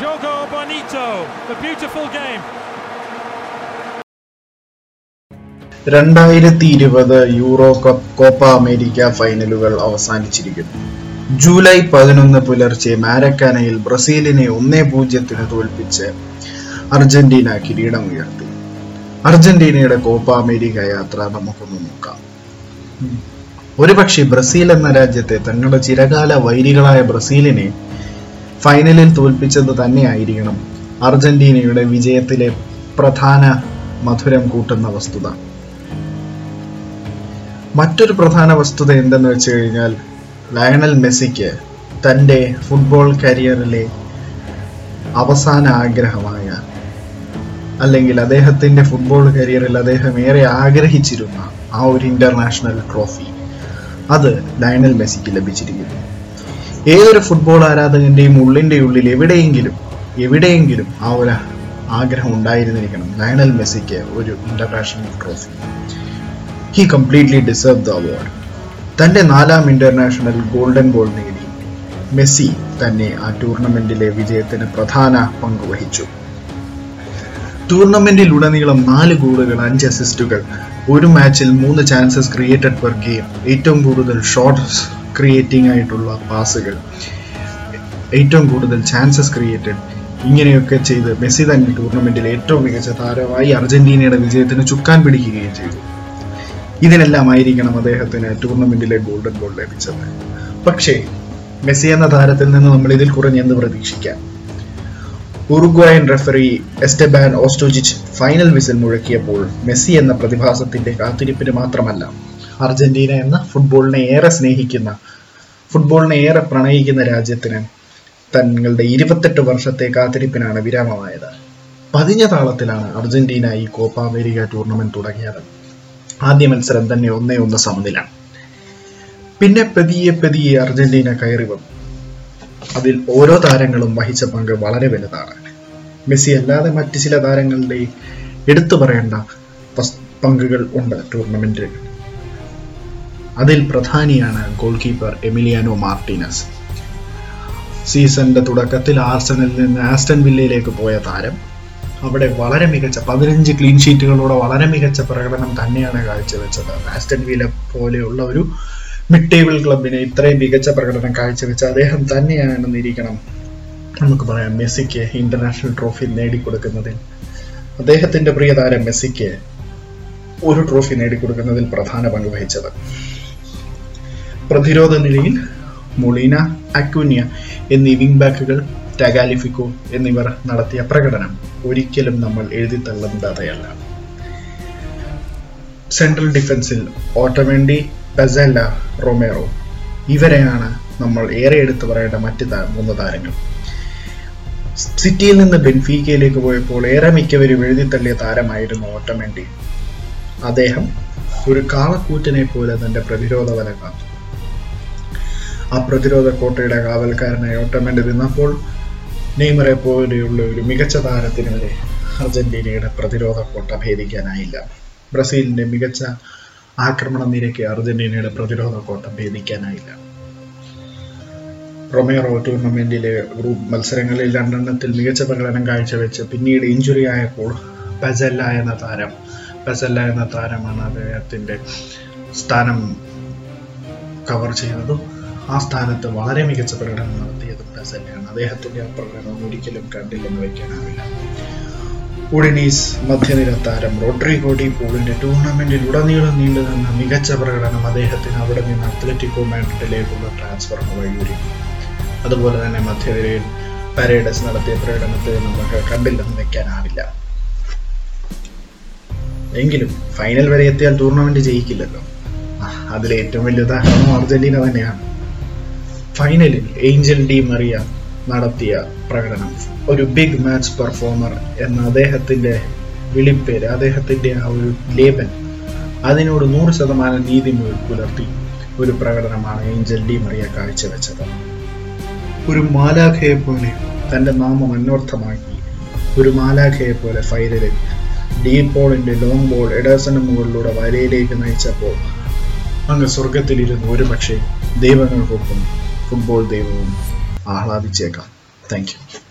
Jogo Bonito, the beautiful game. രണ്ടായിരത്തി ഇരുപത് Euro cup Copa America ഫൈനലുകൾ അവസാനിച്ചിരിക്കുന്നു. ജൂലൈ പതിനൊന്ന് പുലർച്ചെ മാരക്കാനയിൽ ബ്രസീലിനെ ഒന്നേ പൂജ്യത്തിന് തോൽപ്പിച്ച് അർജന്റീന കിരീടമുയർത്തി. അർജന്റീനയുടെ കോപ്പ അമേരിക്ക യാത്ര നമുക്കൊന്ന് നോക്കാം. ഒരുപക്ഷെ ബ്രസീൽ എന്ന രാജ്യത്തെ തങ്ങളുടെ ചിരകാല വൈരികളായ ബ്രസീലിനെ ഫൈനലിൽ തോൽപ്പിച്ചത് തന്നെയായിരിക്കണം അർജന്റീനയുടെ വിജയത്തിലെ പ്രധാന മധുരം കൂട്ടുന്ന വസ്തുത. മറ്റൊരു പ്രധാന വസ്തുത എന്തെന്ന് വെച്ച് കഴിഞ്ഞാൽ ലയണൽ മെസ്സിക്ക് തന്റെ ഫുട്ബോൾ കരിയറിലെ അവസാന ആഗ്രഹമായ അല്ലെങ്കിൽ അദ്ദേഹത്തിന്റെ ഫുട്ബോൾ കരിയറിൽ അദ്ദേഹം ഏറെ ആഗ്രഹിച്ചിരുന്ന ആ ഒരു ഇന്റർനാഷണൽ ട്രോഫി അത് ലയണൽ മെസ്സിക്ക് ലഭിച്ചിരിക്കുന്നു. ഏതൊരു ഫുട്ബോൾ ആരാധകന്റെയും ഉള്ളിന്റെ ഉള്ളിൽ എവിടെയെങ്കിലും എവിടെയെങ്കിലും ആ ഒരു ആഗ്രഹം ഉണ്ടായിരുന്നിരിക്കണം. ലയണൽ മെസ്സിക്ക് ഒരു international trophy he completely deserve the award തന്റെ നാലാം ഇന്റർനാഷണൽ ഗോൾഡൻ ബോൾ നേടി മെസ്സി തന്നെ ആ ടൂർണമെന്റിലെ വിജയത്തിന് പ്രധാന പങ്ക് വഹിച്ചു. ടൂർണമെന്റിൽ ഉടനീളം നാല് ഗോളുകൾ അഞ്ച് അസിസ്റ്റുകൾ ഒരു മാച്ചിൽ മൂന്ന് ചാൻസസ് ക്രിയേറ്റഡ് പെർ ഗെയിം ഏറ്റവും കൂടുതൽ ഷോട്ട്സ് ക്രിയേറ്റിംഗ് ആയിട്ടുള്ള പാസുകൾ ഏറ്റവും കൂടുതൽ ചാൻസസ് ക്രിയേറ്റഡ് ഇങ്ങനെയൊക്കെ ചെയ്ത് മെസ്സി തന്നെ ടൂർണമെന്റിൽ ഏറ്റവും മികച്ച താരമായി അർജന്റീനയുടെ വിജയത്തിന് ചുക്കാൻ പിടിക്കുകയും ചെയ്തു. ഇതിനെല്ലാമായിരിക്കണം അദ്ദേഹത്തിന് ടൂർണമെന്റിലെ ഗോൾഡൻ ഗോൾ ലഭിച്ചത്. പക്ഷേ മെസ്സി എന്ന താരത്തിൽ നിന്ന് നമ്മൾ ഇതിൽ കുറഞ്ഞെന്ന് പ്രതീക്ഷിക്കാം. Uruguayan referee Esteban Ostojich final whistle മുഴക്കിയപ്പോൾ Messi എന്ന പ്രതിഭാസത്തിന്റെ കാത്തിരിപ്പിന് മാത്രമല്ല അർജന്റീന എന്ന ഫുട്ബോളിനെ ഏറെ സ്നേഹിക്കുന്ന ഫുട്ബോളിനെ ഏറെ പ്രണയിക്കുന്ന രാജ്യത്തിന് തങ്ങളുടെ ഇരുപത്തെട്ട് വർഷത്തെ കാത്തിരിപ്പിനാണ് വിരാമമായത്. പതിഞ്ഞ താളത്തിലാണ് അർജന്റീന ഈ കോപ്പ അമേരിക്ക ടൂർണമെന്റ് തുടങ്ങിയത്. ആദ്യ മത്സരം തന്നെ ഒന്നേ ഒന്ന് സമനില പിന്നെ പതിയെ പതിയെ അർജന്റീന കയറി വന്നു. അതിൽ ഓരോ താരങ്ങളും വഹിച്ച പങ്ക് വളരെ വലുതാണ്. മെസ്സി അല്ലാതെ മറ്റു ചില താരങ്ങളുടെ എടുത്തു പറയേണ്ട പങ്കുകൾ ഉണ്ട് ടൂർണമെന്റിൽ അതിൽ പ്രധാനിയാണ് ഗോൾ കീപ്പർ എമിലിയാനോ മാർട്ടിനസ്. സീസണിന്റെ തുടക്കത്തിൽ ആർസണലിൽ നിന്ന് ആസ്റ്റൺ വില്ലയിലേക്ക് പോയ താരം. അവിടെ വളരെ മികച്ച പതിനഞ്ച് ക്ലീൻ ഷീറ്റുകളോടെ വളരെ മികച്ച പ്രകടനം തന്നെയാണ് കാഴ്ചവെച്ചത്. ആസ്റ്റൺ വില്ല പോലെയുള്ള ഒരു മിഡ് ടേബിൾ ക്ലബിന് ഇത്രയും മികച്ച പ്രകടനം കാഴ്ചവെച്ച അദ്ദേഹം തന്നെയാണ് നിരീക്കണം നമുക്ക് പറയാം മെസ്സിക്ക് ഇന്റർനാഷണൽ ട്രോഫി നേടിക്കൊടുക്കുന്നതിൽ. അദ്ദേഹത്തിന്റെ പ്രിയതാരം മെസ്സിക്ക് ഒരു ട്രോഫി നേടിക്കൊടുക്കുന്നതിൽ പ്രധാന പങ്ക് വഹിച്ചത്. പ്രതിരോധ നിലയിൽ മൊളീന അക്വിനിയ എന്നീ വിംഗ് ബാക്കുകൾ ടഗാലിഫിക്കോ എന്നിവർ നടത്തിയ പ്രകടനം ഒരിക്കലും നമ്മൾ എഴുതിത്തള്ളുന്നതയല്ല സെൻട്രൽ ഡിഫൻസിൽ ഓട്ടോമെൻഡി പെസല്ല റൊമേറോ ഇവരെയാണ് നമ്മൾ ഏറെ എടുത്തു പറയേണ്ട മറ്റ് മൂന്ന് താരങ്ങൾ. സിറ്റിയിൽ നിന്ന് ബെൻഫീക്കയിലേക്ക് പോയപ്പോൾ ഏറെ മിക്കവരും എഴുതിത്തള്ളിയ താരമായിരുന്നു ഓട്ടോമെൻഡി അദ്ദേഹം ഒരു കാളക്കൂറ്റനെ പോലെ തന്റെ പ്രതിരോധ വല കാത്തു. ആ പ്രതിരോധ കോട്ടയുടെ കാവൽക്കാരനായി ഓട്ടോമെന്റ് നിന്നപ്പോൾ നെയ്മറെ പോലെയുള്ള ഒരു മികച്ച താരത്തിന് വരെ അർജന്റീനയുടെ പ്രതിരോധ കോട്ട ഭേദിക്കാനായില്ല. ബ്രസീലിന്റെ മികച്ച ആക്രമണ നിരക്ക് അർജന്റീനയുടെ പ്രതിരോധ കോട്ട ഭേദിക്കാനായില്ല. റൊമേറോ ടൂർണമെന്റിലെ ഗ്രൂപ്പ് മത്സരങ്ങളിൽ രണ്ടെണ്ണത്തിൽ മികച്ച പ്രകടനം കാഴ്ചവെച്ച് പിന്നീട് ഇഞ്ചുറി ആയപ്പോൾ പസല്ല എന്ന താരം പസല്ല എന്ന താരമാണ് അദ്ദേഹത്തിന്റെ സ്ഥാനം കവർ ചെയ്തതും ആ സ്ഥാനത്ത് വളരെ മികച്ച പ്രകടനം നടത്തിയത് പസല്ലയാണ് അദ്ദേഹത്തിന്റെ ആ പ്രകടനം ഒരിക്കലും കണ്ടില്ലെന്ന് വയ്ക്കാനാവില്ല. ഉഡിനീസ് മധ്യനിര താരം റോഡ്രിഗോ ഡി പോളിന്റെ ടൂർണമെന്റിൽ ഉടനീളം നീണ്ടു നിന്ന മികച്ച പ്രകടനം അദ്ദേഹത്തിന് അവിടെ നിന്ന് അത്ലറ്റിക്കോ മാഡ്രിഡിലേക്കുള്ള ട്രാൻസ്ഫറിന് വഴിയൊരുക്കി അതുപോലെ തന്നെ മധ്യനിരയിൽ പരേഡസ് നടത്തിയ പ്രകടനത്തെ നമുക്ക് കണ്ടില്ലെന്ന് വെക്കാനാവില്ല എങ്കിലും ഫൈനൽ വരെ എത്തിയാൽ ടൂർണമെന്റ് ജയിക്കില്ലല്ലോ. അതിലേറ്റവും വലിയ ഉദാഹരണം അർജന്റീന തന്നെയാണ്. ഫൈനലിൽ ഏഞ്ചൽ ഡി മറിയ നടത്തിയ പ്രകടനം. ഒരു ബിഗ് മാച്ച് പെർഫോമർ എന്ന അദ്ദേഹത്തിന്റെ വിളിപ്പേര് അദ്ദേഹത്തിന്റെ ആ ഒരു ലേബൻ അതിനോട് നൂറ് ശതമാനം നീതി പുലർത്തി ഒരു പ്രകടനമാണ് ഏഞ്ചൽ ഡി മറിയ കാഴ്ചവെച്ചത്. ഒരു മാലാഖയെ പോലെ തന്റെ നാമം അന്വർത്ഥമാക്കി ഒരു മാലാഖയെ പോലെ ഫൈനലിൽ ഡി പോളിന്റെ ലോങ് ബോൾ എഡേഴ്സന് മുകളിലൂടെ വലയിലേക്ക് നയിച്ചപ്പോൾ അങ്ങ് സ്വർഗത്തിലിരുന്ന് ഒരു പക്ഷേ ദൈവങ്ങൾക്കൊപ്പം ഫുട്ബോൾ ദൈവവും ആഹ്ലാദിച്ചേക്കാം. Thank you